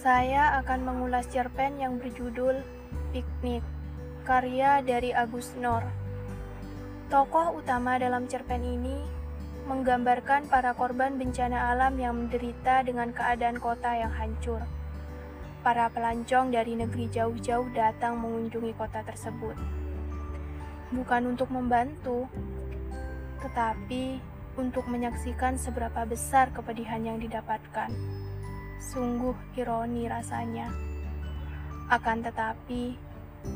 Saya akan mengulas cerpen yang berjudul Piknik, karya dari Agus Nor. Tokoh utama dalam cerpen ini menggambarkan para korban bencana alam yang menderita dengan keadaan kota yang hancur. Para pelancong dari negeri jauh-jauh datang mengunjungi kota tersebut. Bukan untuk membantu, tetapi untuk menyaksikan seberapa besar kepedihan yang didapatkan. Sungguh ironi rasanya. Akan tetapi,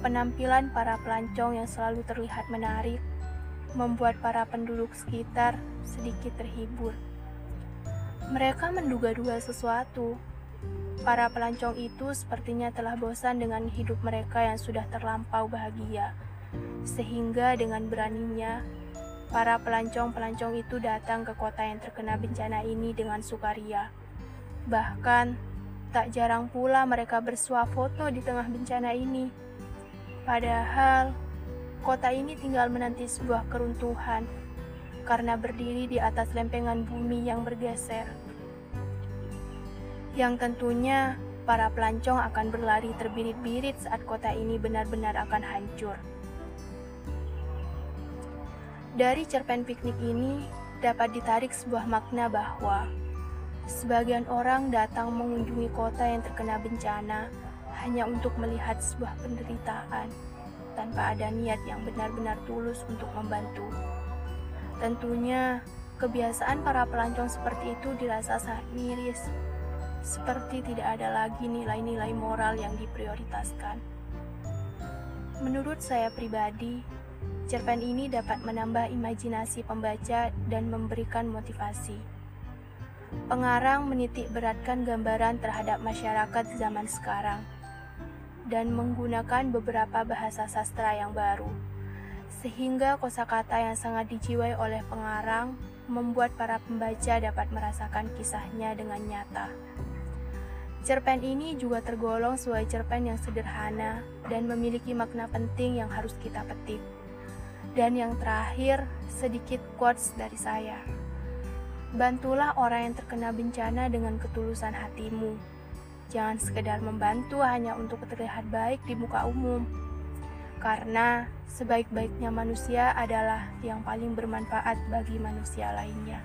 penampilan para pelancong yang selalu terlihat menarik membuat para penduduk sekitar sedikit terhibur. Mereka menduga-duga sesuatu. Para pelancong itu sepertinya telah bosan dengan hidup mereka yang sudah terlampau bahagia, sehingga dengan beraninya para pelancong-pelancong itu datang ke kota yang terkena bencana ini dengan sukaria. Bahkan, tak jarang pula mereka bersuah foto di tengah bencana ini. Padahal, kota ini tinggal menanti sebuah keruntuhan karena berdiri di atas lempengan bumi yang bergeser. Yang tentunya, para pelancong akan berlari terbirit-birit saat kota ini benar-benar akan hancur. Dari cerpen piknik ini dapat ditarik sebuah makna bahwa Sebagian orang datang mengunjungi kota yang terkena bencana hanya untuk melihat sebuah penderitaan tanpa ada niat yang benar-benar tulus untuk membantu. Tentunya, kebiasaan para pelancong seperti itu dirasa sangat miris, seperti tidak ada lagi nilai-nilai moral yang diprioritaskan. Menurut saya pribadi, cerpen ini dapat menambah imajinasi pembaca dan memberikan motivasi. Pengarang menitik beratkan gambaran terhadap masyarakat zaman sekarang dan menggunakan beberapa bahasa sastra yang baru, sehingga kosakata yang sangat dijiwai oleh pengarang membuat para pembaca dapat merasakan kisahnya dengan nyata. Cerpen ini juga tergolong sebagai cerpen yang sederhana dan memiliki makna penting yang harus kita petik. Dan yang terakhir, sedikit quotes dari saya. Bantulah orang yang terkena bencana dengan ketulusan hatimu. Jangan sekedar membantu hanya untuk terlihat baik di muka umum. Karena sebaik-baiknya manusia adalah yang paling bermanfaat bagi manusia lainnya.